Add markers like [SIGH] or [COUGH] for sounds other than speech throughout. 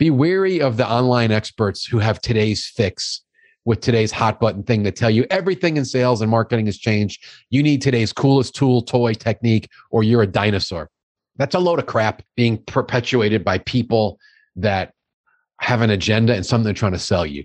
Be wary of the online experts who have today's fix with today's hot button thing that tell you everything in sales and marketing has changed. You need today's coolest tool, toy, technique, or you're a dinosaur. That's a load of crap being perpetuated by people that have an agenda and something they're trying to sell you.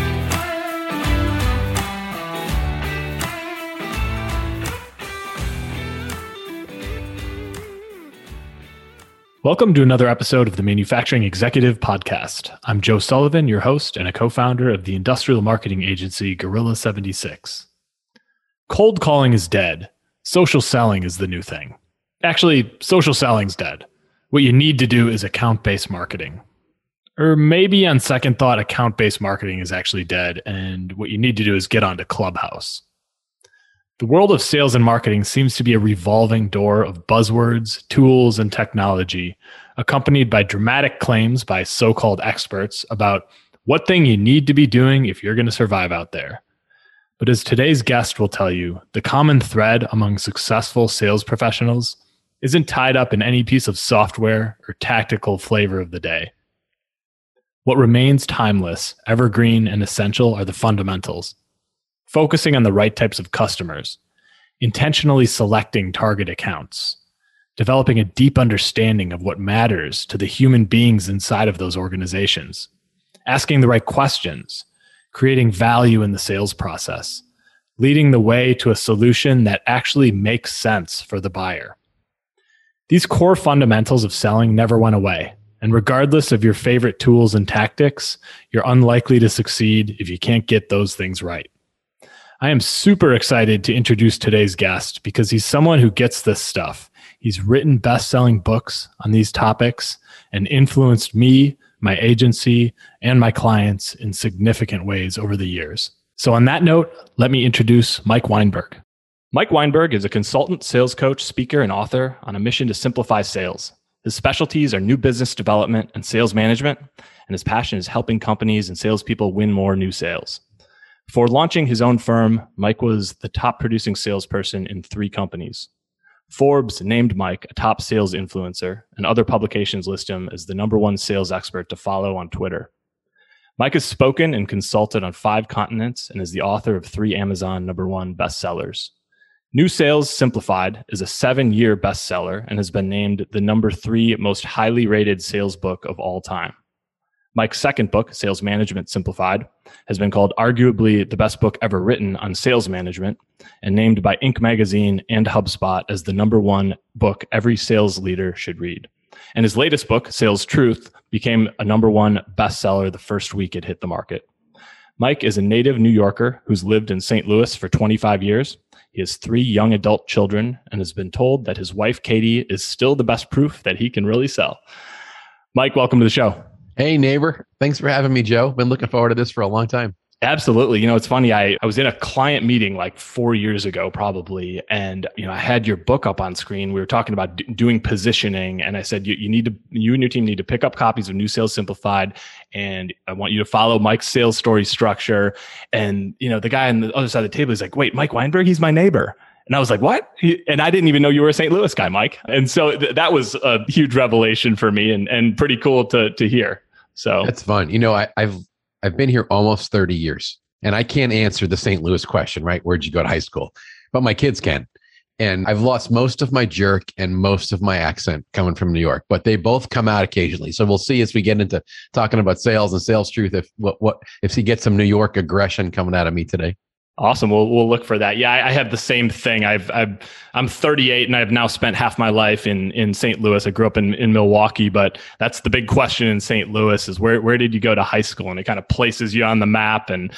Welcome to another episode of the Manufacturing Executive Podcast. I'm Joe Sullivan, your host and a co founder of the industrial marketing agency Gorilla 76. Cold calling is dead. Social selling is the new thing. Actually, social selling's dead. What you need to do is account based marketing. Or maybe on second thought, account based marketing is actually dead, and what you need to do is get onto Clubhouse. The world of sales and marketing seems to be a revolving door of buzzwords, tools, and technology, accompanied by dramatic claims by so called experts about what thing you need to be doing if you're going to survive out there. But as today's guest will tell you, the common thread among successful sales professionals isn't tied up in any piece of software or tactical flavor of the day. What remains timeless, evergreen, and essential are the fundamentals focusing on the right types of customers, intentionally selecting target accounts, developing a deep understanding of what matters to the human beings inside of those organizations, asking the right questions, creating value in the sales process, leading the way to a solution that actually makes sense for the buyer. These core fundamentals of selling never went away. And regardless of your favorite tools and tactics, you're unlikely to succeed if you can't get those things right. I am super excited to introduce today's guest because he's someone who gets this stuff. He's written best selling books on these topics and influenced me, my agency, and my clients in significant ways over the years. So, on that note, let me introduce Mike Weinberg. Mike Weinberg is a consultant, sales coach, speaker, and author on a mission to simplify sales. His specialties are new business development and sales management, and his passion is helping companies and salespeople win more new sales. Before launching his own firm, Mike was the top producing salesperson in three companies. Forbes named Mike a top sales influencer, and other publications list him as the number one sales expert to follow on Twitter. Mike has spoken and consulted on five continents and is the author of three Amazon number one bestsellers. New Sales Simplified is a seven year bestseller and has been named the number three most highly rated sales book of all time. Mike's second book, Sales Management Simplified, has been called arguably the best book ever written on sales management and named by Inc. magazine and HubSpot as the number one book every sales leader should read. And his latest book, Sales Truth, became a number one bestseller the first week it hit the market. Mike is a native New Yorker who's lived in St. Louis for 25 years. He has three young adult children and has been told that his wife, Katie, is still the best proof that he can really sell. Mike, welcome to the show. Hey, neighbor. Thanks for having me, Joe. Been looking forward to this for a long time. Absolutely. You know, it's funny. I, I was in a client meeting like four years ago, probably. And, you know, I had your book up on screen. We were talking about d- doing positioning. And I said, you, you need to, you and your team need to pick up copies of New Sales Simplified. And I want you to follow Mike's sales story structure. And, you know, the guy on the other side of the table is like, wait, Mike Weinberg, he's my neighbor. And I was like, what? And I didn't even know you were a St. Louis guy, Mike. And so th- that was a huge revelation for me and, and pretty cool to, to hear. So that's fun. You know, I, I've I've been here almost 30 years and I can't answer the St. Louis question, right? Where'd you go to high school? But my kids can. And I've lost most of my jerk and most of my accent coming from New York, but they both come out occasionally. So we'll see as we get into talking about sales and sales truth if what what if he gets some New York aggression coming out of me today. Awesome. We'll we'll look for that. Yeah, I, I, have the same thing. I've, I've I'm 38 and I've now spent half my life in in St. Louis. I grew up in in Milwaukee, but that's the big question in St. Louis is where where did you go to high school? And it kind of places you on the map. And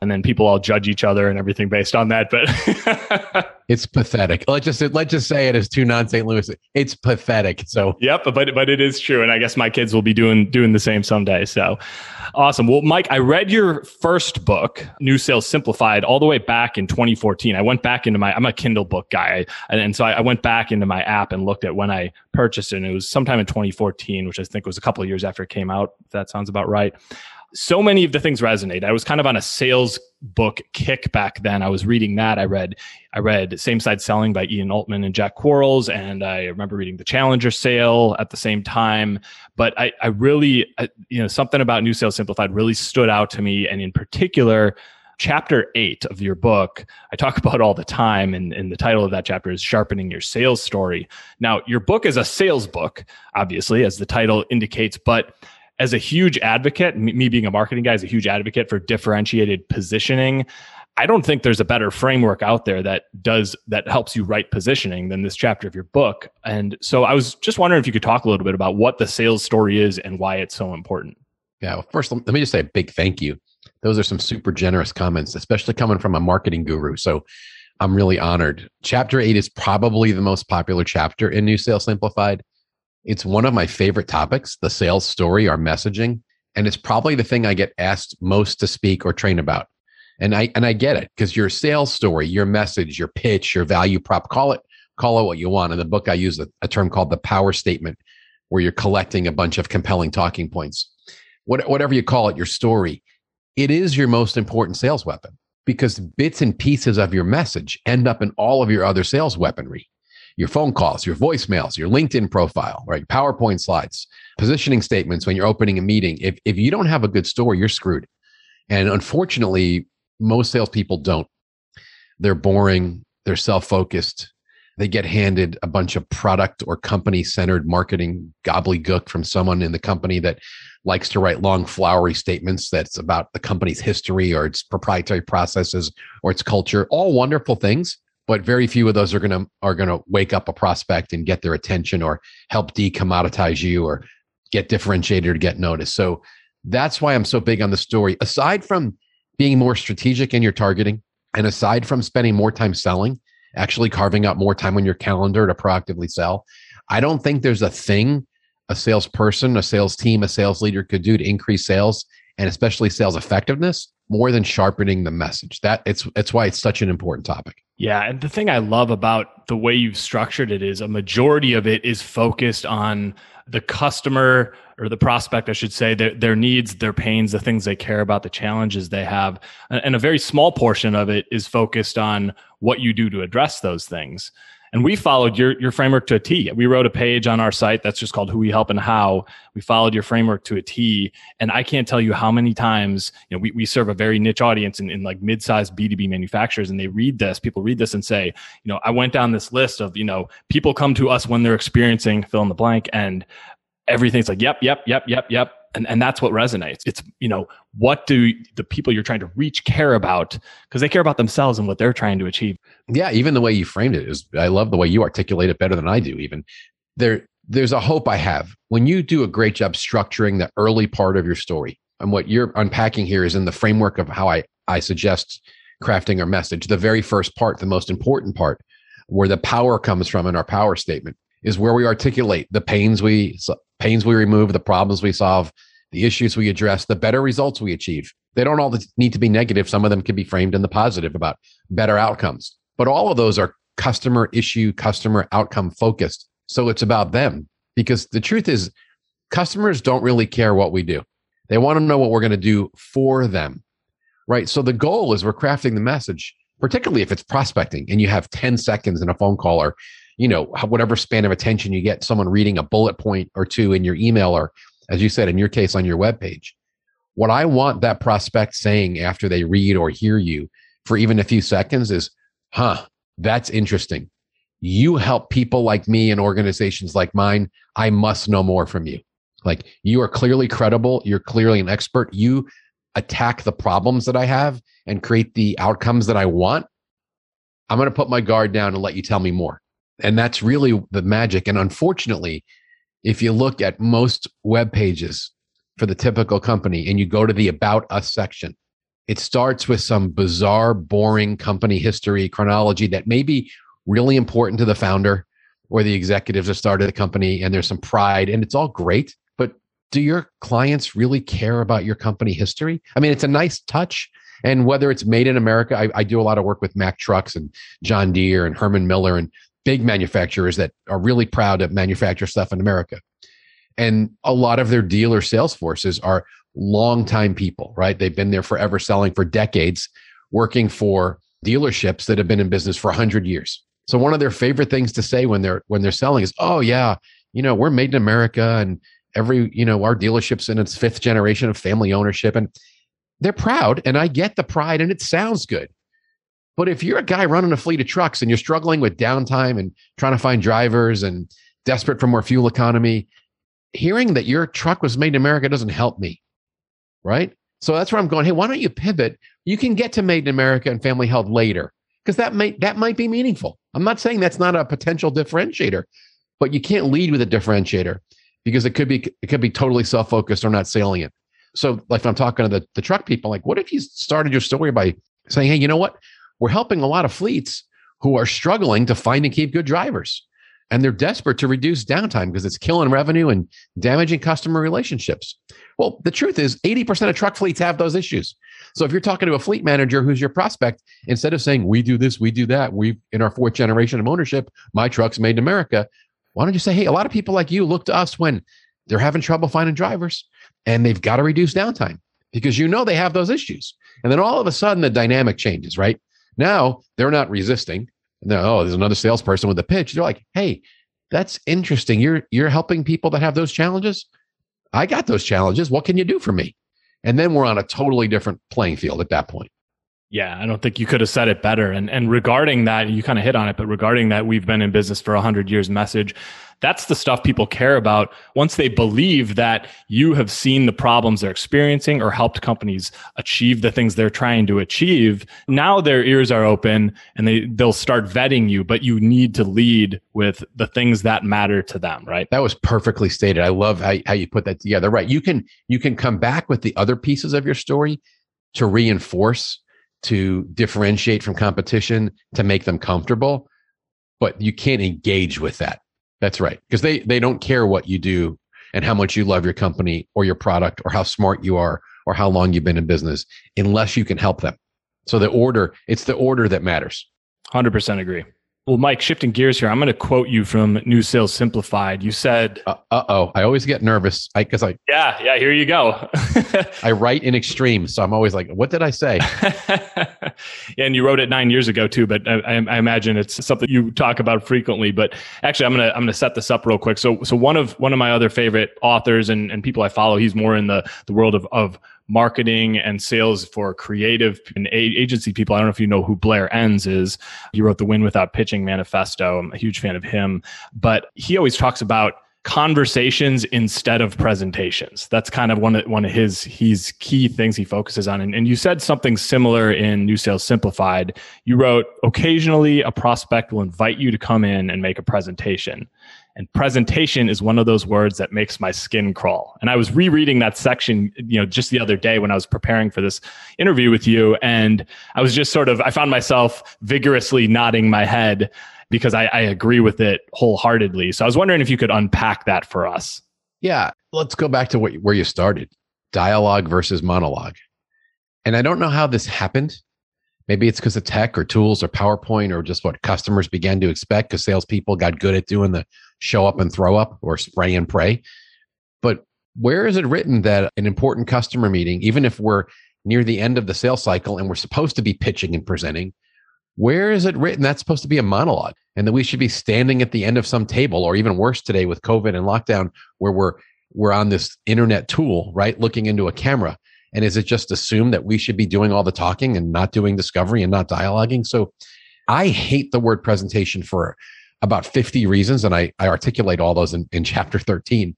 and then people all judge each other and everything based on that. But [LAUGHS] it's pathetic. Let's just let's just say it as two non St. Louis. It's pathetic. So yep, but but it is true, and I guess my kids will be doing doing the same someday. So awesome. Well, Mike, I read your first book, New Sales Simplified, all the way back in 2014. I went back into my I'm a Kindle book guy, and so I went back into my app and looked at when I purchased it. And it was sometime in 2014, which I think was a couple of years after it came out. If that sounds about right so many of the things resonate. I was kind of on a sales book kick back then. I was reading that. I read I read Same Side Selling by Ian Altman and Jack Quarles, and I remember reading The Challenger Sale at the same time. But I, I really, I, you know, something about New Sales Simplified really stood out to me, and in particular. Chapter eight of your book, I talk [LAUGHS] about all the time, and, and the title of that chapter is Sharpening Your Sales Story. Now, your book is a sales book, obviously, as the title indicates, but as a huge advocate, me being a marketing guy, as a huge advocate for differentiated positioning. I don't think there's a better framework out there that does that helps you write positioning than this chapter of your book. And so I was just wondering if you could talk a little bit about what the sales story is and why it's so important. Yeah, well, first let me just say a big thank you. Those are some super generous comments, especially coming from a marketing guru. So I'm really honored. Chapter 8 is probably the most popular chapter in New Sales Simplified. It's one of my favorite topics, the sales story, our messaging. And it's probably the thing I get asked most to speak or train about. And I and I get it because your sales story, your message, your pitch, your value prop, call it, call it what you want. In the book, I use a, a term called the power statement, where you're collecting a bunch of compelling talking points. What, whatever you call it, your story, it is your most important sales weapon because bits and pieces of your message end up in all of your other sales weaponry your phone calls, your voicemails, your LinkedIn profile, right? PowerPoint slides, positioning statements when you're opening a meeting. If, if you don't have a good story, you're screwed. And unfortunately, most salespeople don't. They're boring, they're self focused. They get handed a bunch of product or company centered marketing gobbledygook from someone in the company that likes to write long, flowery statements that's about the company's history or its proprietary processes or its culture. All wonderful things but very few of those are going to are going to wake up a prospect and get their attention or help decommoditize you or get differentiated or get noticed. So that's why i'm so big on the story. Aside from being more strategic in your targeting and aside from spending more time selling actually carving out more time on your calendar to proactively sell i don't think there's a thing a salesperson a sales team a sales leader could do to increase sales and especially sales effectiveness more than sharpening the message. That it's it's why it's such an important topic yeah. And the thing I love about the way you've structured it is a majority of it is focused on the customer or the prospect, I should say, their, their needs, their pains, the things they care about, the challenges they have. And a very small portion of it is focused on what you do to address those things. And we followed your, your framework to a T. We wrote a page on our site that's just called Who We Help and How. We followed your framework to a T. And I can't tell you how many times, you know, we, we serve a very niche audience in, in like mid-sized B2B manufacturers and they read this, people read this and say, you know, I went down this list of, you know, people come to us when they're experiencing fill in the blank and everything's like, yep, yep, yep, yep, yep and, and that's what resonates it's you know what do the people you're trying to reach care about? Because they care about themselves and what they're trying to achieve. Yeah even the way you framed it is i love the way you articulate it better than i do even. There there's a hope i have. When you do a great job structuring the early part of your story and what you're unpacking here is in the framework of how i i suggest crafting our message the very first part the most important part where the power comes from in our power statement is where we articulate the pains we pains we remove, the problems we solve, the issues we address, the better results we achieve. They don't all need to be negative. Some of them can be framed in the positive about better outcomes. But all of those are customer issue, customer outcome focused. So it's about them because the truth is, customers don't really care what we do. They want to know what we're going to do for them. Right. So the goal is we're crafting the message, particularly if it's prospecting and you have 10 seconds in a phone call or you know whatever span of attention you get someone reading a bullet point or two in your email or as you said in your case on your web page what i want that prospect saying after they read or hear you for even a few seconds is huh that's interesting. You help people like me and organizations like mine i must know more from you. Like you are clearly credible you're clearly an expert. You attack the problems that i have and create the outcomes that i want. I'm going to put my guard down and let you tell me more. And that's really the magic. And unfortunately, if you look at most web pages for the typical company and you go to the About Us section, it starts with some bizarre, boring company history chronology that may be really important to the founder or the executives that started the company, and there's some pride, and it's all great. But do your clients really care about your company history? I mean, it's a nice touch. And whether it's made in America, I, I do a lot of work with Mack Trucks and John Deere and Herman Miller and big manufacturers that are really proud to manufacture stuff in America. And a lot of their dealer sales forces are longtime people, right? They've been there forever, selling for decades, working for dealerships that have been in business for 100 years. So one of their favorite things to say when they're when they're selling is, "Oh yeah, you know, we're made in America and every, you know, our dealerships in its fifth generation of family ownership and they're proud and I get the pride and it sounds good. But if you're a guy running a fleet of trucks and you're struggling with downtime and trying to find drivers and desperate for more fuel economy, hearing that your truck was made in America doesn't help me. Right? So that's where I'm going, hey, why don't you pivot? You can get to made in America and family held later because that might that might be meaningful. I'm not saying that's not a potential differentiator, but you can't lead with a differentiator because it could be it could be totally self-focused or not salient. So, like, I'm talking to the, the truck people, like, what if you started your story by saying, hey, you know what? We're helping a lot of fleets who are struggling to find and keep good drivers. And they're desperate to reduce downtime because it's killing revenue and damaging customer relationships. Well, the truth is 80% of truck fleets have those issues. So if you're talking to a fleet manager who's your prospect, instead of saying, we do this, we do that, we in our fourth generation of ownership, my truck's made in America, why don't you say, hey, a lot of people like you look to us when they're having trouble finding drivers and they've got to reduce downtime because you know they have those issues. And then all of a sudden the dynamic changes, right? Now they're not resisting. No, oh, there's another salesperson with a pitch. They're like, hey, that's interesting. You're you're helping people that have those challenges. I got those challenges. What can you do for me? And then we're on a totally different playing field at that point. Yeah, I don't think you could have said it better. And and regarding that, you kind of hit on it, but regarding that we've been in business for 100 years message, that's the stuff people care about once they believe that you have seen the problems they're experiencing or helped companies achieve the things they're trying to achieve. Now their ears are open and they, they'll start vetting you, but you need to lead with the things that matter to them, right? That was perfectly stated. I love how, how you put that together. Right. You can, you can come back with the other pieces of your story to reinforce, to differentiate from competition, to make them comfortable, but you can't engage with that that's right. Because they they don't care what you do and how much you love your company or your product or how smart you are or how long you've been in business unless you can help them. So the order, it's the order that matters. 100% agree. Well, Mike, shifting gears here, I'm going to quote you from New Sales Simplified. You said, "Uh oh, I always get nervous because I, I yeah yeah here you go." [LAUGHS] I write in extremes, so I'm always like, "What did I say?" [LAUGHS] and you wrote it nine years ago too, but I, I, imagine it's something you talk about frequently. But actually, I'm gonna I'm gonna set this up real quick. So so one of one of my other favorite authors and, and people I follow, he's more in the the world of of marketing and sales for creative and agency people. I don't know if you know who Blair Enns is. He wrote the Win Without Pitching manifesto. I'm a huge fan of him, but he always talks about conversations instead of presentations. That's kind of one of one of his he's key things he focuses on. And, and you said something similar in New Sales Simplified. You wrote, occasionally a prospect will invite you to come in and make a presentation. And presentation is one of those words that makes my skin crawl. And I was rereading that section, you know, just the other day when I was preparing for this interview with you. And I was just sort of, I found myself vigorously nodding my head because I, I agree with it wholeheartedly. So I was wondering if you could unpack that for us. Yeah. Let's go back to what, where you started dialogue versus monologue. And I don't know how this happened. Maybe it's because of tech or tools or PowerPoint or just what customers began to expect because salespeople got good at doing the show up and throw up or spray and pray. But where is it written that an important customer meeting, even if we're near the end of the sales cycle and we're supposed to be pitching and presenting, where is it written that's supposed to be a monologue and that we should be standing at the end of some table or even worse today with COVID and lockdown where we're we're on this internet tool, right? Looking into a camera. And is it just assumed that we should be doing all the talking and not doing discovery and not dialoguing? So I hate the word presentation for about 50 reasons. And I, I articulate all those in, in [LAUGHS] chapter 13,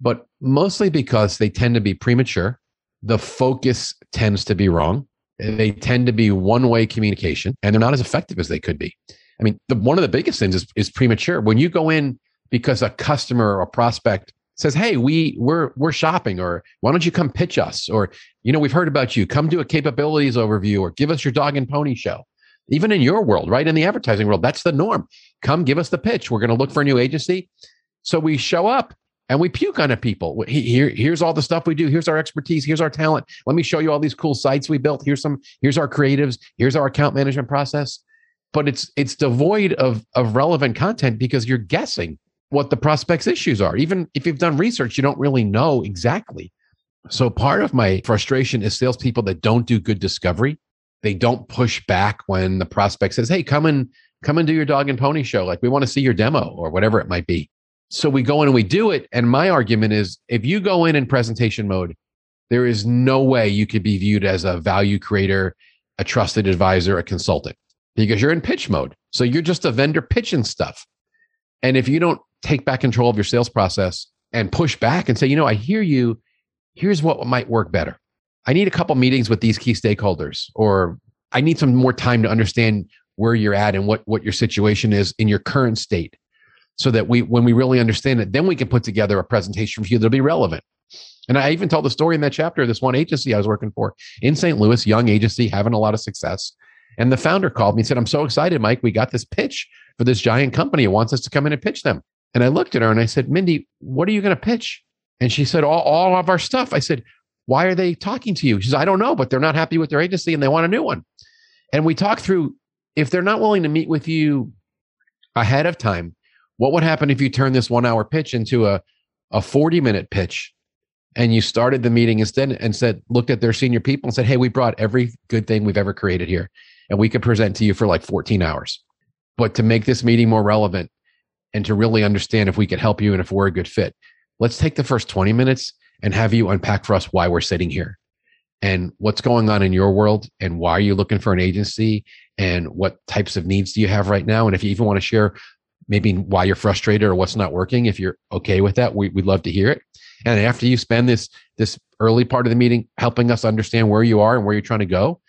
but mostly because they tend to be premature. The focus tends to be wrong. They tend to be one way communication and they're not as effective as they could be. I mean, the, one of the biggest things is, is premature. When you go in because a customer or a prospect says, "Hey, we we're we're shopping, or why don't you come pitch us, or you know we've heard about you, come do a capabilities overview, or give us your dog and pony show." Even in your world, right in the advertising world, that's the norm. Come give us the pitch. We're going to look for a new agency. So we show up and we puke on it people. Here, here's all the stuff we do. Here's our expertise. Here's our talent. Let me show you all these cool sites we built. Here's some. Here's our creatives. Here's our account management process. But it's it's devoid of of relevant content because you're guessing what the prospect's issues are. Even if you've done research, you don't really know exactly. So part of my frustration is salespeople that don't do good discovery. They don't push back when the prospect says, "Hey, come and come and do your dog and pony show. Like we want to see your demo or whatever it might be." So we go in and we do it. And my argument is, if you go in in presentation mode, there is no way you could be viewed as a value creator, a trusted advisor, a consultant, because you're in pitch mode. So you're just a vendor pitching stuff. And if you don't take back control of your sales process and push back and say, you know, I hear you. Here's what might work better. I need a couple meetings with these key stakeholders, or I need some more time to understand where you're at and what, what your situation is in your current state. So that we, when we really understand it, then we can put together a presentation for you that'll be relevant. And I even told the story in that chapter of this one agency I was working for in St. Louis, young agency, having a lot of success. And the founder called me and said, I'm so excited, Mike. We got this pitch for this giant company. It wants us to come in and pitch them. And I looked at her and I said, Mindy, what are you going to pitch? And she said, all, all of our stuff. I said, why are they talking to you? She said, I don't know, but they're not happy with their agency and they want a new one. And we talked through if they're not willing to meet with you ahead of time, what would happen if you turn this one hour pitch into a, a 40 minute pitch and you started the meeting instead and said, looked at their senior people and said, Hey, we brought every good thing we've ever created here and we could present to you for like 14 hours. But to make this meeting more relevant, and to really understand if we could help you and if we're a good fit. Let's take the first 20 minutes and have you unpack for us why we're sitting here and what's going on in your world and why are you looking for an agency and what types of needs do you have right now. And if you even want to share maybe why you're frustrated or what's not working, if you're okay with that, we, would love to hear it. And after you spend this, this early part of the meeting helping us understand where you are and where you're trying to go,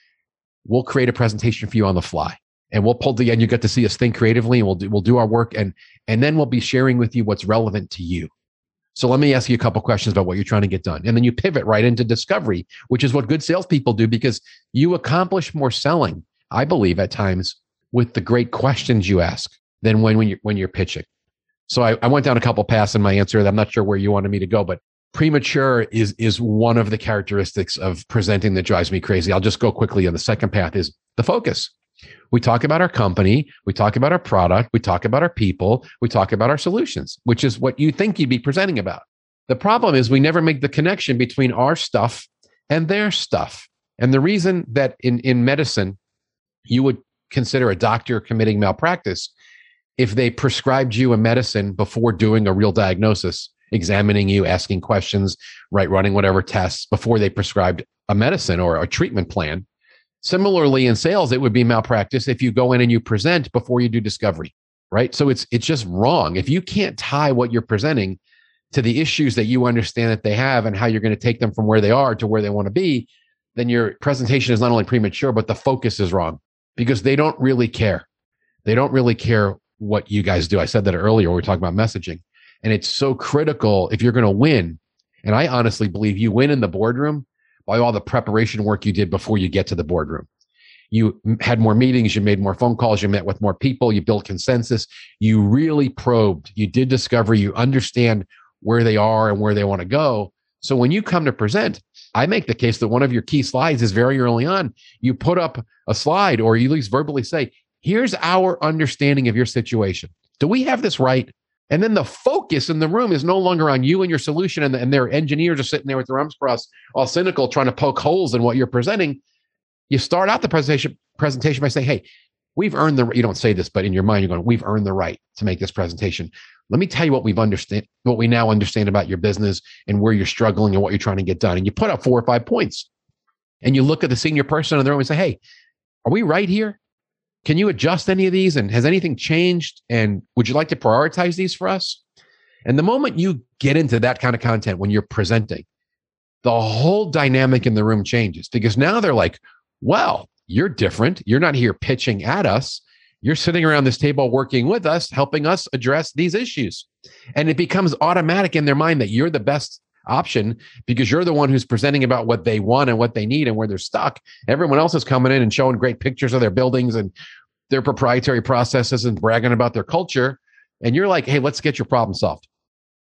we'll create a presentation for you on the fly and we'll pull together. You get to see us think creatively, and we'll do we'll do our work, and and then we'll be sharing with you what's relevant to you. So let me ask you a couple questions about what you're trying to get done, and then you pivot right into discovery, which is what good salespeople do because you accomplish more selling, I believe, at times with the great questions you ask than when when you're when you're pitching. So I, I went down a couple paths in my answer. I'm not sure where you wanted me to go, but premature is is one of the characteristics of presenting that drives me crazy. I'll just go quickly. And the second path is the focus. We talk about our company, we talk about our product, we talk about our people, we talk about our solutions, which is what you think you'd be presenting about. The problem is we never make the connection between our stuff and their stuff. And the reason that in, in medicine, you would consider a doctor committing malpractice if they prescribed you a medicine before doing a real diagnosis, examining you, asking questions, right, running whatever tests before they prescribed a medicine or a treatment plan Similarly, in sales, it would be malpractice if you go in and you present before you do discovery, right? So it's it's just wrong. If you can't tie what you're presenting to the issues that you understand that they have and how you're going to take them from where they are to where they want to be, then your presentation is not only premature, but the focus is wrong because they don't really care. They don't really care what you guys do. I said that earlier. when We were talking about messaging, and it's so critical if you're going to win. And I honestly believe you win in the boardroom by all the preparation work you did before you get to the boardroom. You had more meetings, you made more phone calls, you met with more people, you built consensus, you really probed, you did discovery, you understand where they are and where they want to go. So when you come to present, I make the case that one of your key slides is very early on. You put up a slide or you at least verbally say, here's our understanding of your situation. Do we have this right? And then the focus in the room is no longer on you and your solution, and, and their engineers are sitting there with their arms crossed, all cynical, trying to poke holes in what you're presenting. You start out the presentation presentation by saying, "Hey, we've earned the." You don't say this, but in your mind, you're going, "We've earned the right to make this presentation." Let me tell you what we've understand, what we now understand about your business and where you're struggling and what you're trying to get done. And you put up four or five points, and you look at the senior person in the room and say, "Hey, are we right here? Can you adjust any of these? And has anything changed? And would you like to prioritize these for us? And the moment you get into that kind of content when you're presenting, the whole dynamic in the room changes because now they're like, well, you're different. You're not here pitching at us. you're sitting around this table working with us, helping us address these issues. And it becomes automatic in their mind that you're the best option because you're the one who's presenting about what they want and what they need and where they're stuck. Everyone else is coming in and showing great pictures of their buildings and their proprietary processes and bragging about their culture. And you're like, hey, let's get your problem solved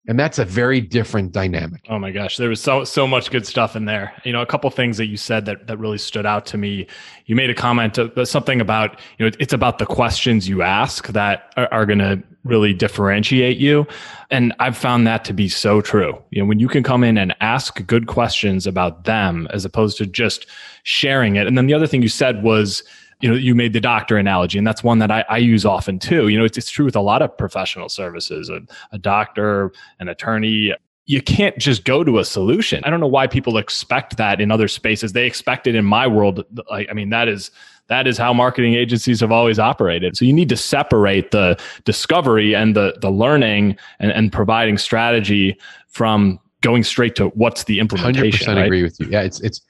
and that's a very different dynamic. Oh my gosh there was so so much good stuff in there. You know a couple things that you said that that really stood out to me. You made a comment uh, something about you know it's about the questions you ask that are, are going to really differentiate you. And i've found that to be so true. You know when you can come in and ask good questions about them as opposed to just sharing it. And then the other thing you said was you know, you made the doctor analogy, and that's one that I, I use often too. You know, it's, it's true with a lot of professional services, a, a doctor, an attorney, you can't just go to a solution. I don't know why people expect that in other spaces. They expect it in my world. I, I mean, that is that is how marketing agencies have always operated. So you need to separate the discovery and the the learning and, and providing strategy from going straight to what's the implementation. 100% right? agree with you. Yeah, it's it's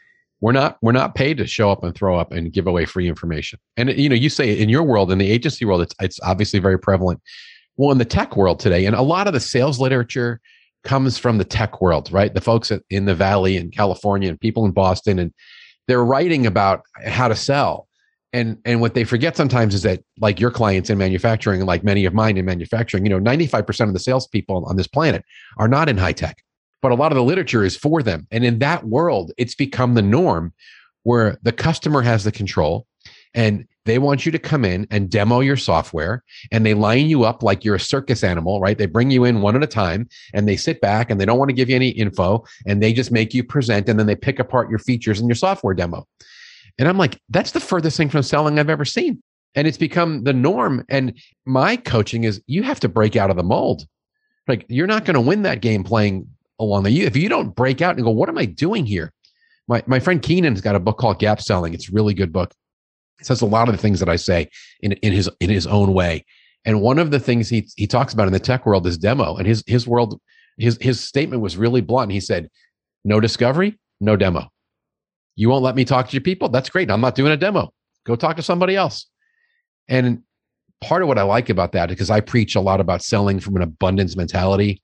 we're not we're not paid to show up and throw up and give away free information. And you know, you say in your world, in the agency world, it's it's obviously very prevalent. Well, in the tech world today, and a lot of the sales literature comes from the tech world, right? The folks in the Valley in California and people in Boston, and they're writing about how to sell. And and what they forget sometimes is that, like your clients in manufacturing, like many of mine in manufacturing, you know, ninety five percent of the salespeople on this planet are not in high tech but a lot of the literature is for them. And in that world, it's become the norm where the customer has the control and they want you to come in and demo your software and they line you up like you're a circus animal, right? They bring you in one at a time and they sit back and they don't want to give you any info and they just make you present and then they pick apart your features in your software demo. And I'm like, that's the furthest thing from selling I've ever seen. And it's become the norm. And my coaching is you have to break out of the mold. Like you're not going to win that game playing along the if you don't break out and go what am i doing here? My, my friend keenan's got a book called gap selling. It's a really good book. It says a lot of the things that i say in, in his in his own way. And one of the things he he talks about in the tech world is demo. And his his world his his statement was really blunt. He said no discovery no demo. You won't let me talk to your people? That's great. I'm not doing a demo. Go talk to somebody else. And part of what i like about that because i preach a lot about selling from an abundance mentality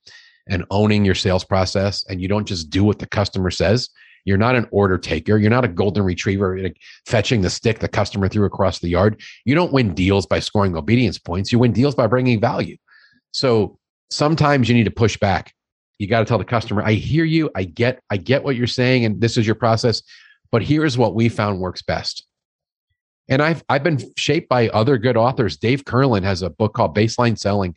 and owning your sales process and you don't just do what the customer says you're not an order taker you're not a golden retriever fetching the stick the customer threw across the yard. You don't win deals by scoring obedience points you win deals by bringing value. So sometimes you need to push back. You got to tell the customer i hear you i get i get what you're saying and this is your process but here's what we found works best. And I've I've been shaped by other good authors. Dave Kurlan has a book called Baseline Selling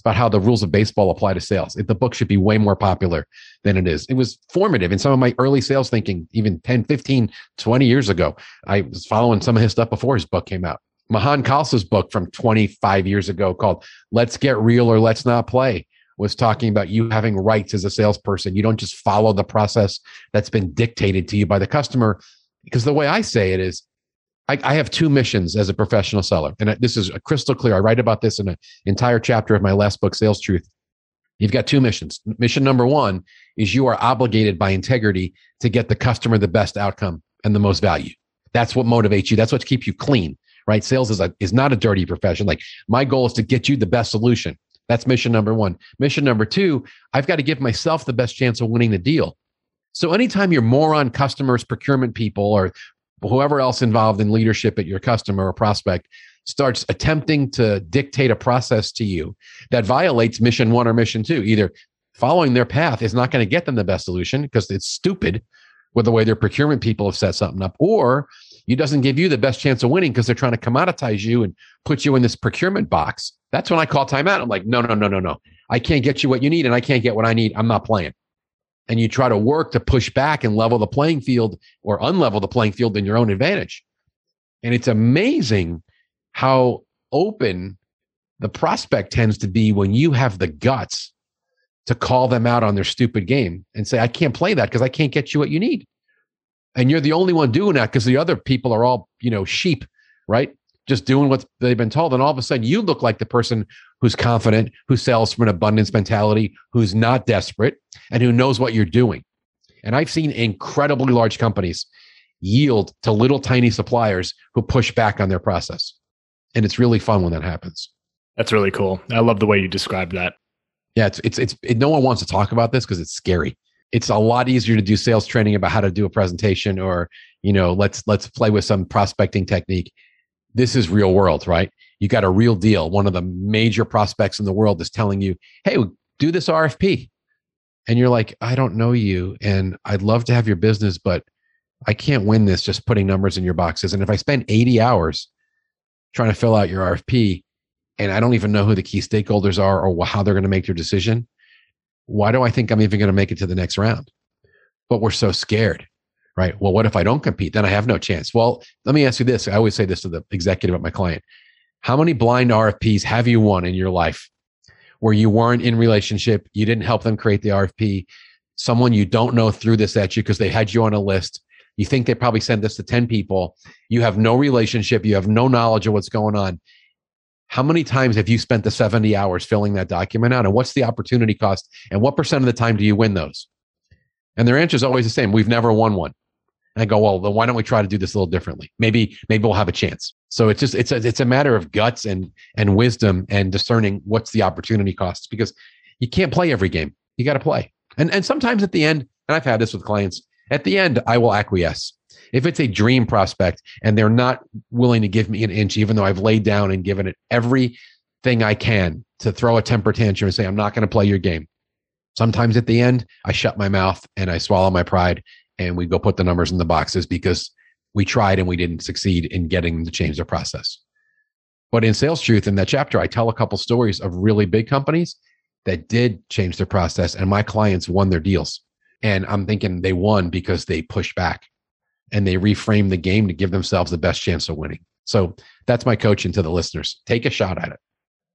it's about how the rules of baseball apply to sales. If the book should be way more popular than it is. It was formative in some of my early sales thinking, even 10, 15, 20 years ago. I was following some of his stuff before his book came out. Mahan Khalsa's book from 25 years ago called Let's Get Real or Let's Not Play was talking about you having rights as a salesperson. You don't just follow the process that's been dictated to you by the customer. Because the way I say it is, I, I, have two missions as a professional seller, and this is crystal clear. I write about this in an entire chapter of my last book, Sales Truth. You've got two missions. Mission number one is you are obligated by integrity to get the customer the best outcome and the most value. That's what motivates you. That's what keeps you clean, right? Sales is a, is not a dirty profession. Like my goal is to get you the best solution. That's mission number one. Mission number two, I've got to give myself the best chance of winning the deal. So anytime your moron customers, procurement people, or whoever else involved in leadership at your customer or prospect starts attempting to dictate a process to you that violates mission one or mission two, either following their path is not going to get them the best solution because it's stupid with the way their procurement people have set something up, or it doesn't give you the best chance of winning because they're trying to commoditize you and put you in this procurement box. That's when I call timeout. I'm like, no, no, no, no, no. I can't get you what you need and I can't get what I need. I'm not playing and you try to work to push back and level the playing field or unlevel the playing field in your own advantage. And it's amazing how open the prospect tends to be when you have the guts to call them out on their stupid game and say, I can't play that because I can't get you what you need. And you're the only one doing that because the other people are all, you know, sheep, right? Just doing what they've been told. And all of a sudden you look like the person who's confident, who sells from an abundance mentality, who's not desperate, and who knows what you're doing. And I've seen incredibly large companies yield to little tiny suppliers who push back on their process. And it's really fun when that happens. That's really cool. I love the way you described that. Yeah, it's it's it's it, no one wants to talk about this because it's scary. It's a lot easier to do sales training about how to do a presentation or you know let's let's play with some prospecting technique. This is real world, right? You got a real deal. One of the major prospects in the world is telling you, "Hey, do this RFP," and you're like, "I don't know you, and I'd love to have your business, but I can't win this just putting numbers in your boxes. And if I spend 80 hours trying to fill out your RFP, and I don't even know who the key stakeholders are or how they're going to make their decision, why do I think I'm even going to make it to the next round? But we're so scared, right? Well, what if I don't compete? Then I have no chance. Well, let me ask you this. I always say this to the executive at my client. How many blind RFPs have you won in your life where you weren't in relationship? You didn't help them create the RFP. Someone you don't know threw this at you because they had you on a list. You think they probably sent this to 10 people. You have no relationship. You have no knowledge of what's going on how many times have you spent the 70 hours filling that document out and what's the opportunity cost and what percent of the time do you win those and their answer is always the same we've never won one and i go well then why don't we try to do this a little differently maybe maybe we'll have a chance so it's just it's a, it's a matter of guts and and wisdom and discerning what's the opportunity costs because you can't play every game. You got to play. And and sometimes at the end and i've had this with clients at the end i will acquiesce. If it's a dream prospect and they're not willing to give me an inch, even though I've laid down and given it everything I can to throw a temper tantrum and say, I'm not going to play your game. Sometimes at the end, I shut my mouth and I swallow my pride and we go put the numbers in the boxes because we tried and we didn't succeed in getting them to change their process. But in Sales Truth, in that chapter, I tell a couple stories of really big companies that did change their process and my clients won their deals. And I'm thinking they won because they pushed back and they reframe the game to give themselves the best chance of winning. So that's my coaching to the listeners. Take a shot at it.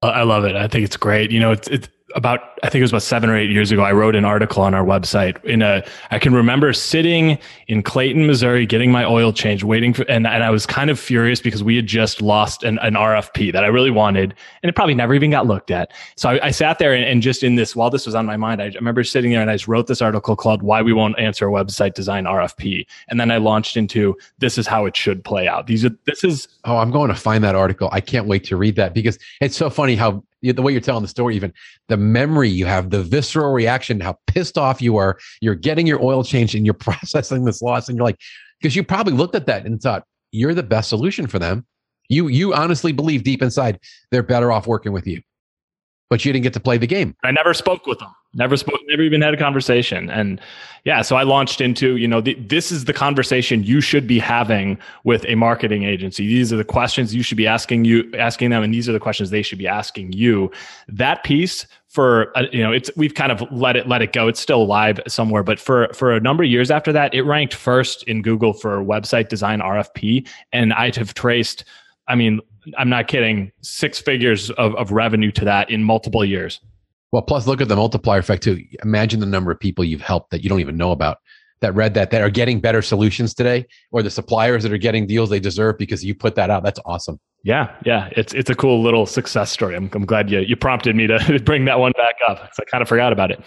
I love it. I think it's great. You know, it's, it's about I think it was about seven or eight years ago. I wrote an article on our website. In a, I can remember sitting in Clayton, Missouri, getting my oil change, waiting for, and, and I was kind of furious because we had just lost an, an RFP that I really wanted, and it probably never even got looked at. So I, I sat there and, and, just in this, while this was on my mind, I, remember sitting there and I just wrote this article called "Why We Won't Answer a Website Design RFP," and then I launched into "This is how it should play out." These are this is. Oh, I'm going to find that article. I can't wait to read that because it's so funny how the way you're telling the story, even the memory you have, the visceral reaction, how pissed off you are. You're getting your oil changed and you're [LAUGHS] processing this loss, and you're like, because you probably looked at that and thought you're the best solution for them. You you honestly believe deep inside they're better off working with you, but you didn't get to play the game. I never spoke with them never spoke never even had a conversation. And yeah so i launched into you know the, this is the conversation you should be having with a marketing agency. These are the questions you should be asking you asking them and these are the questions they should be asking you. That piece for uh, you know it's we've kind of let it let it go. It's still live somewhere but for for a number of years after that it ranked first in google for website design rfp and i'd have traced i mean i'm not kidding six figures of, of revenue to that in multiple years well, plus look at the multiplier effect too. Imagine the number of people you've helped that you don't even know about that read that that are getting better solutions today, or the suppliers that are getting deals they deserve because you put that out. That's awesome. Yeah, yeah, it's it's a cool little success story. I'm, I'm glad you you prompted me to [LAUGHS] bring that one back up because I kind of forgot about it.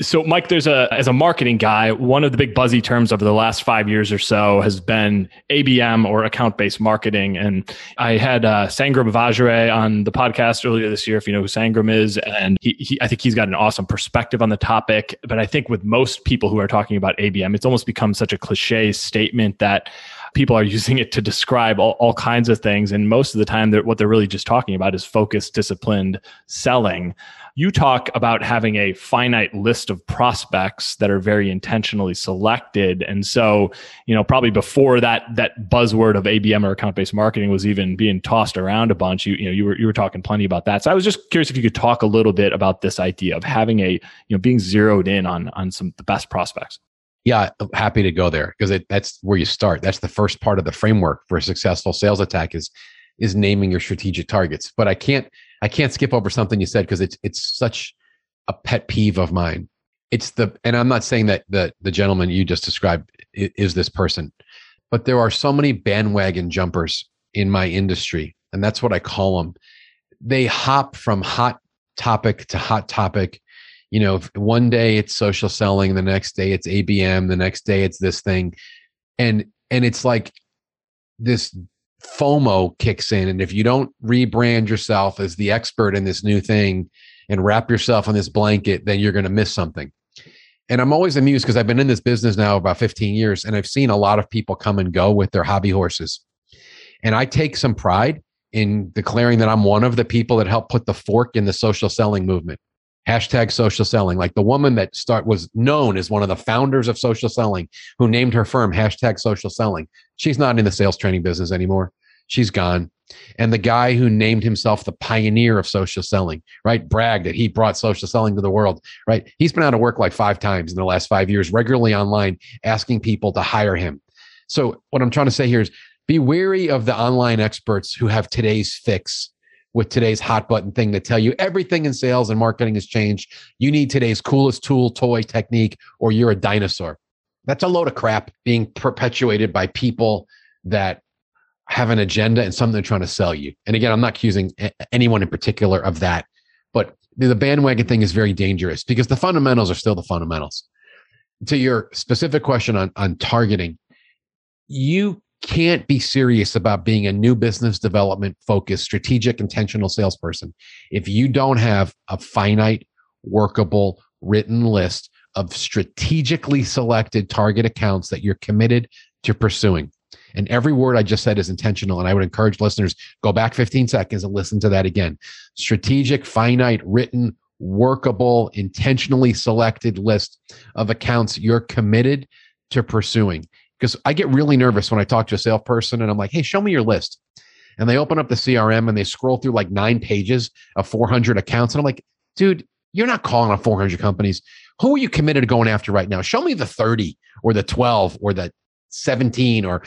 So, Mike, there's a as a marketing guy, one of the big buzzy terms over the last five years or so has been ABM or account based marketing. And I had uh, Sangram Vajre on the podcast earlier this year. If you know who Sangram is, and he, he I think he's got an awesome perspective on the topic. But I think with most people who are talking about ABM, it's almost become such a cliche statement that people are [LAUGHS] using it to describe all, all kinds of things. And most of the time, they're, what they're really just talking about is focused, disciplined selling. You talk about having a finite list of prospects that are very intentionally selected. And so, you know, probably before that, that buzzword of ABM or account based marketing was even being tossed around a bunch, you, you know, you were, you were talking plenty about that. So I was just curious if you could talk a little bit about this idea of having a, you know, being zeroed in on, on some the best prospects. Yeah, happy to go there because that's where you start. That's the first part of the framework for a successful sales attack is is naming your strategic targets. But I can't I can't skip over something you said because it's it's such a pet peeve of mine. It's the and I'm not saying that the the gentleman you just described is, is this person, but there are so many bandwagon jumpers in my industry, and that's what I call them. They hop from hot topic to hot topic you know one day it's social selling the next day it's abm the next day it's this thing and and it's like this FOMO kicks in. And if you don't rebrand yourself as the expert in this new thing and wrap yourself in this blanket, then you're going to miss something. And I'm always amused because I've been in this business now about 15 years and I've seen a lot of people come and go with their hobby horses. And I take some pride in declaring that I'm one of the people that helped put the fork in the social selling movement. Hashtag social selling. Like the woman that start was known as one of the founders of social selling, who named her firm hashtag social selling. She's not in the sales training business anymore. She's gone. And the guy who named himself the pioneer of social selling, right? Bragged that he brought social selling to the world, right? He's been out of work like five times in the last five years, regularly online, asking people to hire him. So, what I'm trying to say here is be wary of the online experts who have today's fix with today's hot button thing to tell you everything in sales and marketing has changed. You need today's coolest tool, toy, technique, or you're a dinosaur. That's a load of crap being perpetuated by people that have an agenda and something they're trying to sell you. And again, I'm not accusing anyone in particular of that, but the bandwagon thing is very dangerous because the fundamentals are still the fundamentals. To your specific question on, on targeting, you can't be serious about being a new business development focused, strategic, intentional salesperson if you don't have a finite, workable, written list of strategically selected target accounts that you're committed to pursuing. And every word I just said is intentional. And I would encourage listeners go back 15 seconds and listen to that again. Strategic, finite, written, workable, intentionally selected list of accounts you're committed to pursuing. Because I get really nervous when I talk to a salesperson and I'm like, hey, show me your list. And they open up the CRM and they scroll through like nine pages of 400 accounts. And I'm like, dude, you're not calling on 400 companies. Who are you committed to going after right now? Show me the 30 or the 12 or the 17 or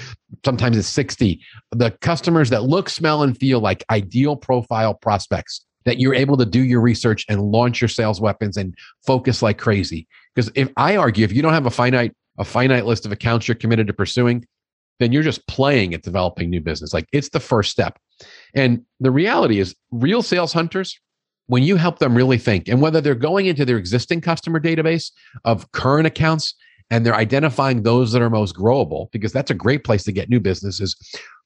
sometimes it's 60 the customers that look smell and feel like ideal profile prospects that you're able to do your research and launch your sales weapons and focus like crazy because if i argue if you don't have a finite a finite list of accounts you're committed to pursuing then you're just playing at developing new business. Like it's the first step. And the reality is real sales hunters when you help them really think and whether they're going into their existing customer database of current accounts and they're identifying those that are most growable because that's a great place to get new businesses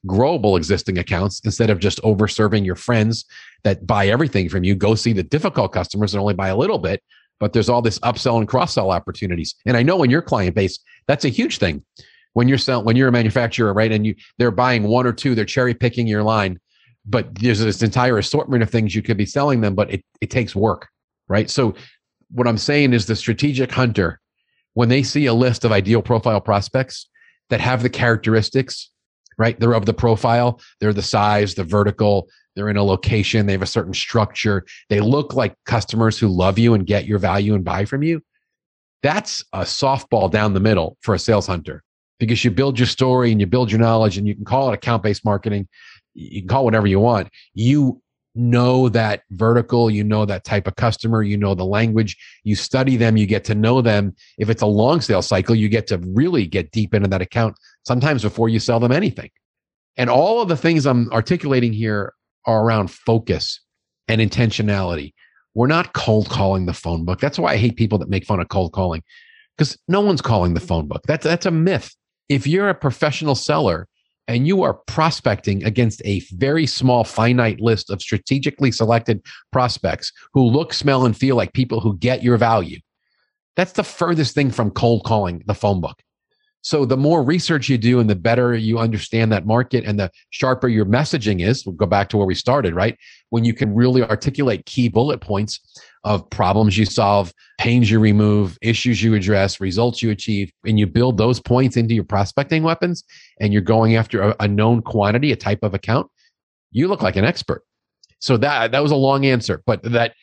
growable existing accounts instead of just over serving your friends that buy everything from you go see the difficult customers that only buy a little bit but there's all this upsell and cross sell opportunities. And i know in your client base that's a huge thing. When you're selling when you're a manufacturer right and you they're buying one or two they're cherry picking your line but there's this entire assortment of things you could be selling them but it, it takes work right? So what i'm saying is the strategic hunter when they see a list of ideal profile prospects that have the characteristics, right? They're of the profile, they're the size, the vertical, they're in a location, they have a certain structure, they look like customers who love you and get your value and buy from you. That's a softball down the middle for a sales hunter because you build your story and you build your knowledge and you can call it account based marketing. You can call whatever you want. You know that vertical, you know that type of customer, you know the language, you study them, you get to know them. If it's a long sales cycle, you get to really get deep into that account sometimes before you sell them anything. And all of the things I'm articulating here are around focus and intentionality. We're not cold calling the phone book. That's why I hate people that make fun of cold calling because no one's calling the phone book. That's, that's a myth. If you're a professional seller, and you are prospecting against a very small, finite list of strategically selected prospects who look, smell, and feel like people who get your value. That's the furthest thing from cold calling the phone book. So the more research you do and the better you understand that market and the sharper your messaging is, we'll go back to where we started, right? When you can really articulate key bullet points of problems you solve, pains you remove, issues you address, results you achieve, and you build those points into your prospecting weapons and you're going after a, a known quantity, a type of account, you look like an expert. So that that was a long answer, but that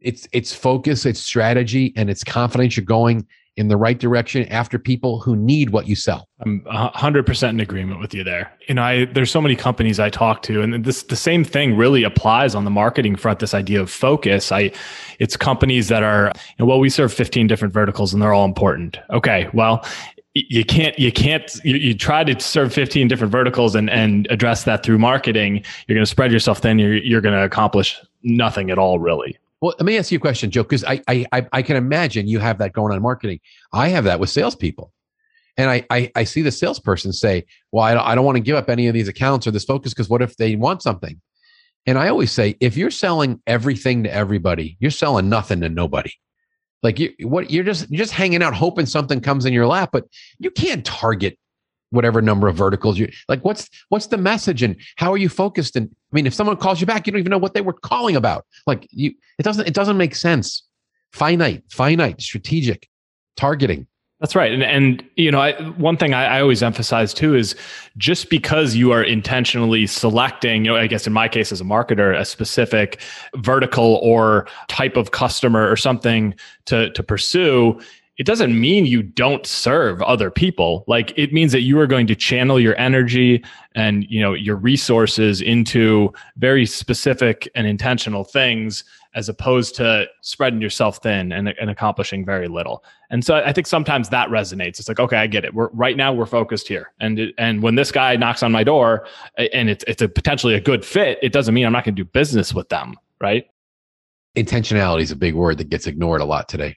it's it's focus, it's strategy, and it's confidence you're going in the right direction after people who need what you sell. I'm 100% in agreement with you there. You know, I there's so many companies I talk to and this the same thing really applies on the marketing front this idea of focus. I it's companies that are know, well we serve 15 different verticals and they're all important. Okay, well, you can't you can't you, you, try to serve 15 different verticals and and address that through marketing you're going to spread yourself thin you're, you're going to accomplish nothing at all really well, let me ask you a question, Joe, because I, I I can imagine you have that going on in marketing. I have that with salespeople. And I, I, I see the salesperson say, well, I don't, I don't want to give up any of these accounts or this focus because what if they want something? And I always say, if you're selling everything to everybody, you're selling nothing to nobody. Like you, what you're just you're just hanging out hoping something comes in your lap, but you can't target whatever number of verticals you like. What's what's the message and how are you focused? And I mean, if someone calls you back, you don't even know what they were calling about. Like you, it doesn't it doesn't make sense. Finite, finite, strategic, targeting. That's right. And, and you know, I, one thing I, I, always emphasize too is just because you are intentionally selecting, you know, I guess in my case as a marketer, a specific vertical or type of customer or something to, to pursue, it doesn't mean you don't serve other people. Like it means that you are going to channel your energy and, you know, your resources into very specific and intentional things as opposed to spreading yourself thin and, and accomplishing very little. And so I think sometimes that resonates. It's like, okay, I get it. We're right now we're focused here. And it, and when this guy knocks on my door and it's it's a potentially a good fit, it doesn't mean I'm not going to do business with them, right? Intentionality is a big word that gets ignored a lot today.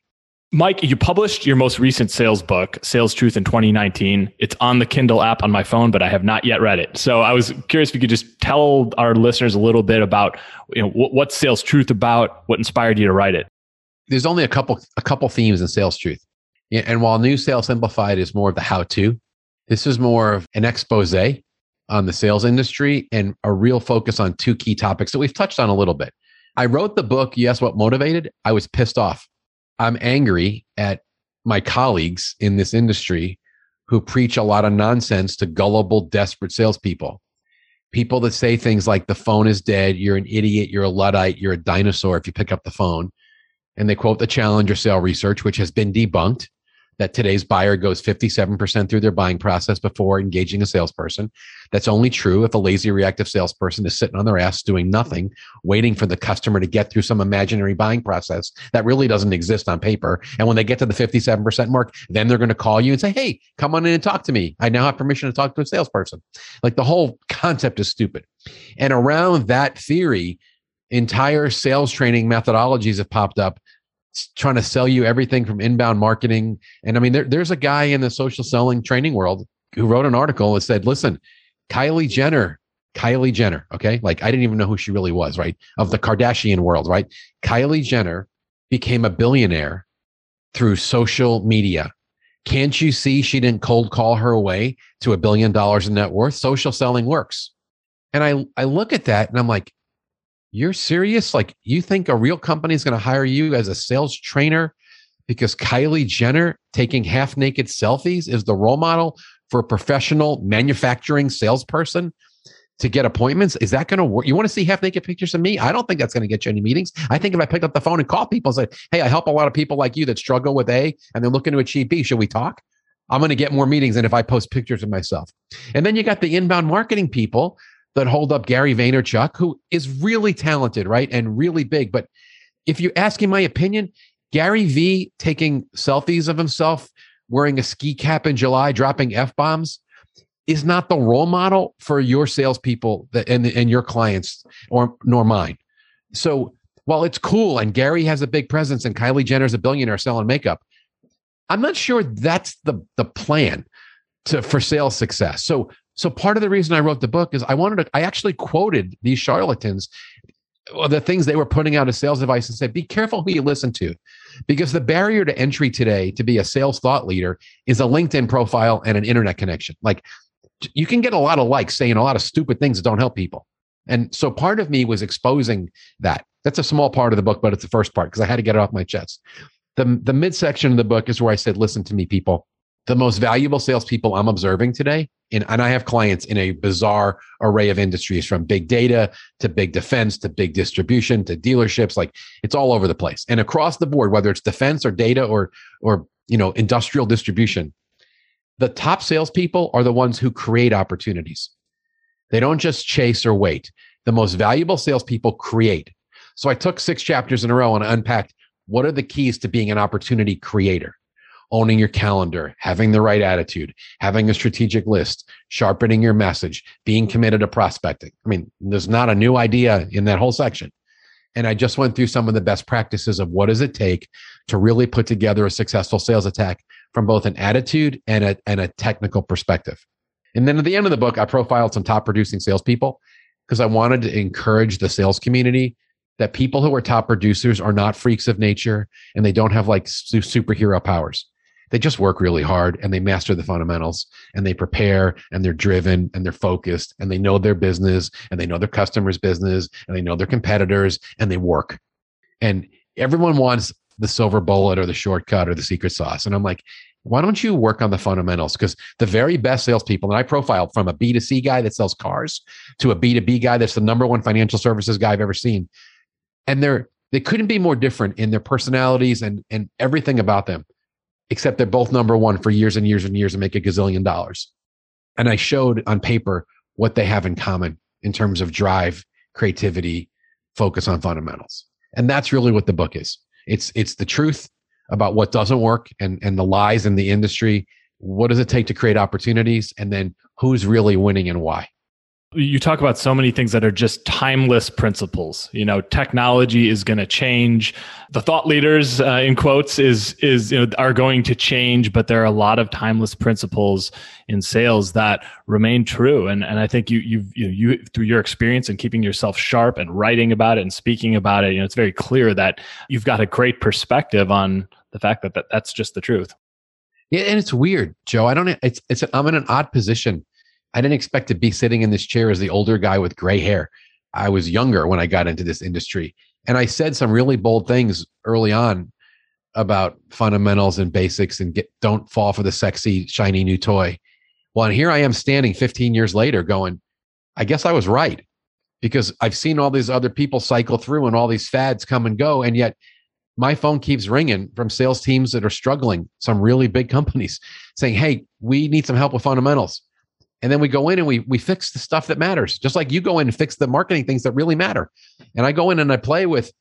Mike, you published your most recent sales book, Sales Truth in 2019. It's on the Kindle app on my phone, but I have not yet read it. So I was curious if you could just tell our listeners a little bit about you know, what's Sales Truth about, what inspired you to write it. There's only a couple a couple themes in Sales Truth, and while New Sales Simplified is more of the how-to, this is more of an expose on the sales industry and a real focus on two key topics that we've touched on a little bit. I wrote the book, Yes, What Motivated? I was pissed off I'm angry at my colleagues in this industry who preach a lot of nonsense to gullible, desperate salespeople. People that say things like the phone is dead, you're an idiot, you're a Luddite, you're a dinosaur if you pick up the phone. And they quote the Challenger sale research, which has been debunked that today's buyer goes 57% through their buying process before engaging a salesperson. That's only true if a lazy reactive salesperson is sitting on their ass doing nothing, waiting for the customer to get through some imaginary buying process that really doesn't exist on paper. And when they get to the 57% mark, then they're going to call you and say, Hey, come on in and talk to me. I now have permission to talk to a salesperson. Like the whole concept is stupid. And around that theory, entire sales training methodologies have popped up trying to sell you everything from inbound marketing. And I mean, there, there's a guy in the social selling training world who wrote an article that said, listen, Kylie Jenner, Kylie Jenner, okay? Like I didn't even know who she really was, right? Of the Kardashian world, right? Kylie Jenner became a billionaire through social media. Can't you see she didn't cold call her way to a billion dollars in net worth? Social selling works. And I, I look at that and I'm like, you're serious? Like, you think a real company is going to hire you as a sales trainer because Kylie Jenner taking half naked selfies is the role model for a professional manufacturing salesperson to get appointments? Is that going to work? You want to see half naked pictures of me? I don't think that's going to get you any meetings. I think if I pick up the phone and call people and say, Hey, I help a lot of people like you that struggle with A and they're looking to achieve B. Should we talk? I'm going to get more meetings than if I post pictures of myself. And then you got the inbound marketing people that hold up Gary Vaynerchuk, who is really talented, right? And really big. But if you ask in my opinion, Gary V taking selfies of himself wearing a ski cap in July, dropping F bombs, is not the role model for your salespeople and, and your clients or nor mine. So while it's cool and Gary has a big presence and Kylie Jenner's a billionaire selling makeup, I'm not sure that's the the plan to for sales success. So so part of the reason I wrote the book is I wanted to, I actually quoted these charlatans, the things they were putting out as sales advice and said, be careful who you listen to. Because the barrier to entry today to be a sales thought leader is a LinkedIn profile and an internet connection. Like you can get a lot of likes saying a lot of stupid things that don't help people. And so part of me was exposing that. That's a small part of the book, but it's the first part because I had to get it off my chest. The, the midsection of the book is where I said, listen to me, people the most valuable salespeople I'm observing today, and, and I have clients in a bizarre array of industries from big data to big defense to big distribution to dealerships. Like it's all over the place. And across the board, whether it's defense or data or or you know industrial distribution, the top salespeople are the ones who create opportunities. They don't just chase or wait. The most valuable salespeople create. So I took six chapters in a row and unpacked what are the keys to being an opportunity creator owning your calendar, having the right attitude, having a strategic list, sharpening your message, being committed to prospecting. I mean, there's not a new idea in that whole section. And I just went through some of the best practices of what does it take to really put together a successful sales attack from both an attitude and a, and a technical perspective. And then at the end of the book, I profiled some top producing salespeople because I wanted to encourage the sales community that people who are top producers are not freaks of nature and they don't have like su- superhero powers. They just work really hard and they master the fundamentals and they prepare and they're driven and they're focused and they know their business and they know their customers' business and they know their competitors and they work. And everyone wants the silver bullet or the shortcut or the secret sauce. And I'm like, why don't you work on the fundamentals? Because the very best salespeople, and I profiled from a B2C guy that sells cars to a B2B guy that's the number one financial services guy I've ever seen. And they're they couldn't be more different in their personalities and and everything about them, except they're both number one for years and years and years and make a gazillion dollars. And I showed on paper what they have in common in terms of drive, creativity, focus on fundamentals. And that's really what the book is. It's it's the truth about what doesn't work and and the lies in the industry. What does it take to create opportunities, and then who's really winning and why? You talk about so many things that are just timeless principles. You know technology is going to change. The thought leaders uh, in quotes is is you know are going to change but there are a lot of timeless principles in sales that remain true. And and i think you you you, you through your experience and keeping yourself sharp and writing about it and speaking about it you know it's very clear that you've got a great perspective on the fact that, that that's just the truth. Yeah and it's weird joe. I don't it's it's i'm in an odd position I didn't expect to be sitting in this chair as the older guy with gray hair. I was younger when I got into this industry. And I said some really bold things early on about fundamentals and basics and get don't fall for the sexy, shiny new toy. Well, and here I am standing 15 years later going, I guess I was right because I've seen all these other people cycle through and all these fads come and go. And yet my phone keeps ringing from sales teams that are struggling, some really big companies saying, Hey, we need some help with fundamentals and then we go in and we we fix the stuff that matters just like you go in and fix the marketing things that really matter. And i go in and i play with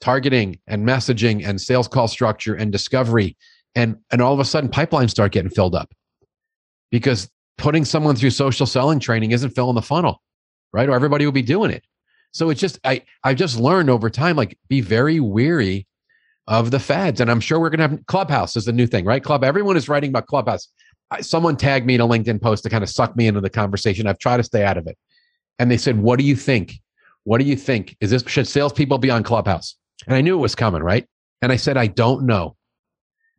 targeting and messaging and sales call structure and discovery and and all of a sudden pipelines start getting filled up. Because putting someone through social selling training isn't filling the funnel right? Or everybody will be doing it. So it's just i i've just learned over time like be very weary of the fads. And i'm sure we're going to have clubhouse is the new thing right? Club everyone is writing about clubhouse someone tagged me in a LinkedIn post to kind of suck me into the conversation. I've tried to stay out of it. And they said, What do you think? What do you think? Is this should salespeople be on Clubhouse? And I knew it was coming, right? And I said, I don't know.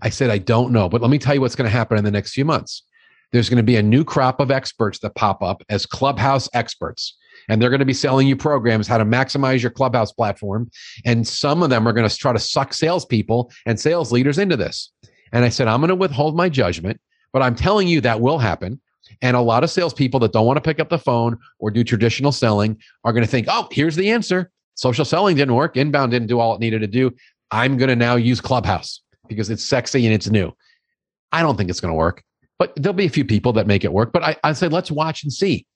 I said, I don't know. But let me tell you what's going to happen in the next few months. There's going to be a new crop of experts that pop up as Clubhouse experts. And they're going to be selling you programs how to maximize your Clubhouse platform. And some of them are going to try to suck salespeople and sales leaders into this. And I said, I'm going to withhold my judgment but I'm telling you that will happen. And a lot of salespeople that don't want to pick up the phone or do traditional selling are going to think, oh, here's the answer. Social selling didn't work. Inbound didn't do all it needed to do. I'm going to now use Clubhouse because it's sexy and it's new. I don't think it's going to work, but there'll be a few people that make it work. But I, I say, let's watch and see.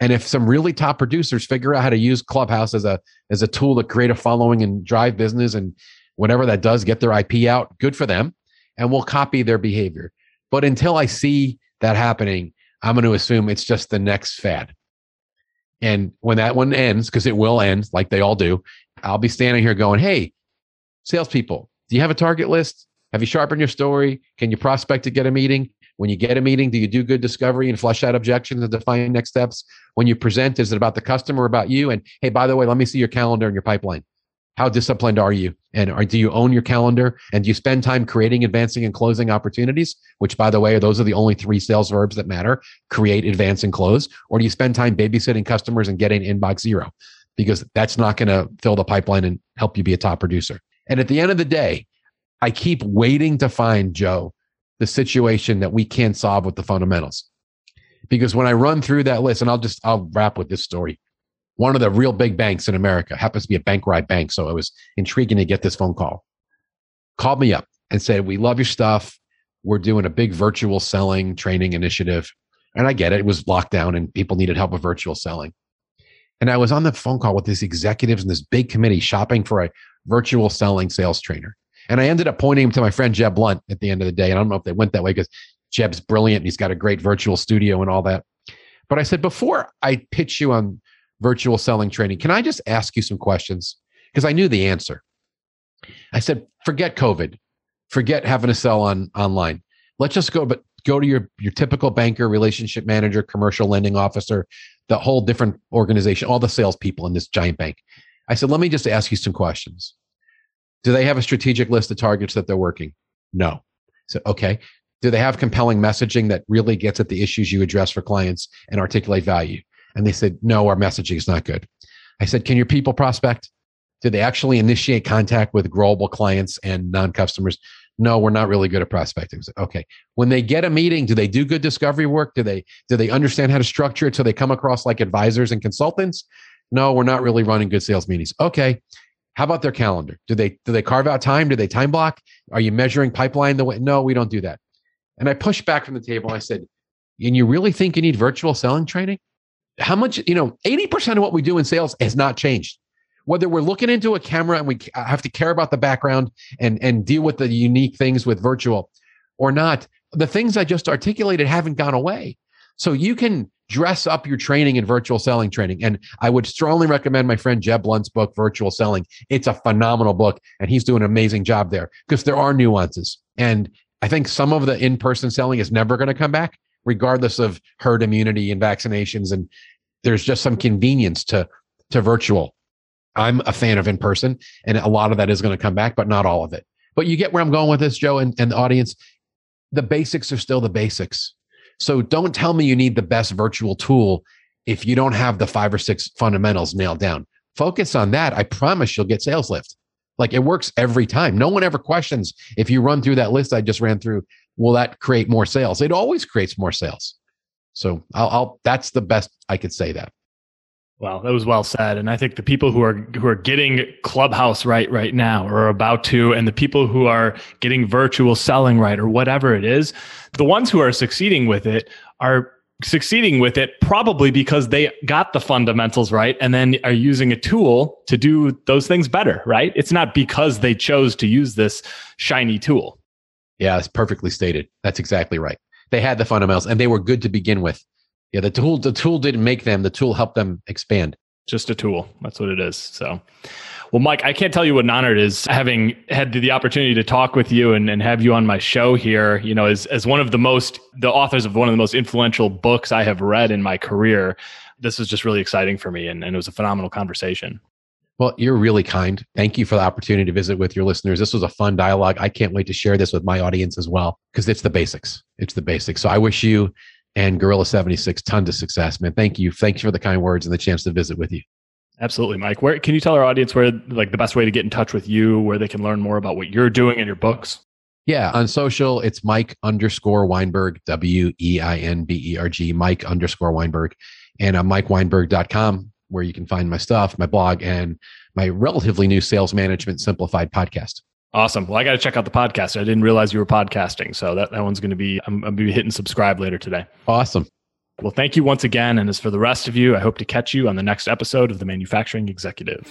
And if some really top producers figure out how to use Clubhouse as a as a tool to create a following and drive business and whatever that does, get their IP out, good for them. And we'll copy their behavior. But until I see that happening, I'm going to assume it's just the next fad. And when that one ends, because it will end like they all do, I'll be standing here going, Hey, salespeople, do you have a target list? Have you sharpened your story? Can you prospect to get a meeting? When you get a meeting, do you do good discovery and flush out objections and define next steps? When you present, is it about the customer, or about you? And hey, by the way, let me see your calendar and your pipeline. How disciplined are you? And are, do you own your calendar? And do you spend time creating, advancing, and closing opportunities? Which, by the way, those are the only three sales verbs that matter create, advance, and close. Or do you spend time babysitting customers and getting inbox zero? Because that's not going to fill the pipeline and help you be a top producer. And at the end of the day, I keep waiting to find, Joe, the situation that we can't solve with the fundamentals. Because when I run through that list, and I'll just, I'll wrap with this story one of the real big banks in America, happens to be a bank I bank. So it was intriguing to get this phone call. Called me up and said, We love your stuff. We're doing a big virtual selling training initiative. And I get it. It was lockdown and people needed help with virtual selling. And I was on the phone call with these executives in this big committee shopping for a virtual selling sales trainer. And I ended up pointing him to my friend Jeb Blount at the end of the day. And I don't know if they went that way because Jeb's brilliant. And he's got a great virtual studio and all that. But I said, before I pitch you on virtual selling training. Can I just ask you some questions? Because I knew the answer. I said, forget COVID, forget having to sell on online. let's just go, but go to your your typical banker, relationship manager, commercial lending officer, the whole different organization, all the salespeople in this giant bank. I said, let me just ask you some questions. Do they have a strategic list of targets that they're working? No. So, okay. Do they have compelling messaging that really gets at the issues you address for clients and articulate value? And they said, no, our messaging is not good. I said, can your people prospect? Do they actually initiate contact with global clients and non customers? No, we're not really good at prospecting. Okay. When they get a meeting, do they do good discovery work? Do they do they understand how to structure it so they come across like advisors and consultants? No, we're not really running good sales meetings. Okay. How about their calendar? Do they do they carve out time? Do they time block? Are you measuring pipeline the way? No, we don't do that. And I pushed back from the table. I said, and you really think you need virtual selling training? How much, you know, 80% of what we do in sales has not changed. Whether we're looking into a camera and we have to care about the background and and deal with the unique things with virtual or not the things i just articulated haven't gone away. So you can dress up your training in virtual selling training. And i would strongly recommend my friend jeb Blount's book virtual selling. It's a phenomenal book and he's doing an amazing job there because there are nuances. And i think some of the in-person selling is never going to come back regardless of herd immunity and vaccinations and there's just some convenience to to virtual I'm a fan of in person, and a lot of that is going to come back, but not all of it. But you get where I'm going with this, Joe, and, and the audience. The basics are still the basics. So don't tell me you need the best virtual tool if you don't have the five or six fundamentals nailed down. Focus on that. I promise you'll get sales lift. Like it works every time. No one ever questions if you run through that list I just ran through, will that create more sales? It always creates more sales. So I'll, I'll that's the best I could say that. Well, that was well said, and I think the people who are who are getting Clubhouse right right now, or about to, and the people who are getting virtual selling right, or whatever it is, the ones who are succeeding with it are succeeding with it probably because they got the fundamentals right and then are using a tool to do those things better, right? It's not because they chose to use this shiny tool. Yeah, it's perfectly stated. That's exactly right. They had the fundamentals and they were good to begin with. Yeah, the tool the tool didn't make them. The tool helped them expand. Just a tool. That's what it is. So, well, Mike, I can't tell you what an honor it is having had the opportunity to talk with you and, and have you on my show here. You know, as as one of the most the authors of one of the most influential books I have read in my career. This was just really exciting for me, and, and it was a phenomenal conversation. Well, you're really kind. Thank you for the opportunity to visit with your listeners. This was a fun dialogue. I can't wait to share this with my audience as well because it's the basics. It's the basics. So I wish you and Gorilla 76 tons of success, man. Thank you. Thank you for the kind words and the chance to visit with you. Absolutely, Mike. Where can you tell our audience where like the best way to get in touch with you, where they can learn more about what you're doing and your books? Yeah, on social, it's Mike underscore Weinberg, W E I N B E R G, Mike underscore Weinberg, and on MikeWeinberg.com, where you can find my stuff, my blog, and my relatively new Sales Management Simplified podcast. Awesome. Well, I got to check out the podcast. I didn't realize you were podcasting. So that, that one's going to be, I'm, I'm going to be hitting subscribe later today. Awesome. Well, thank you once again. And as for the rest of you, I hope to catch you on the next episode of The Manufacturing Executive.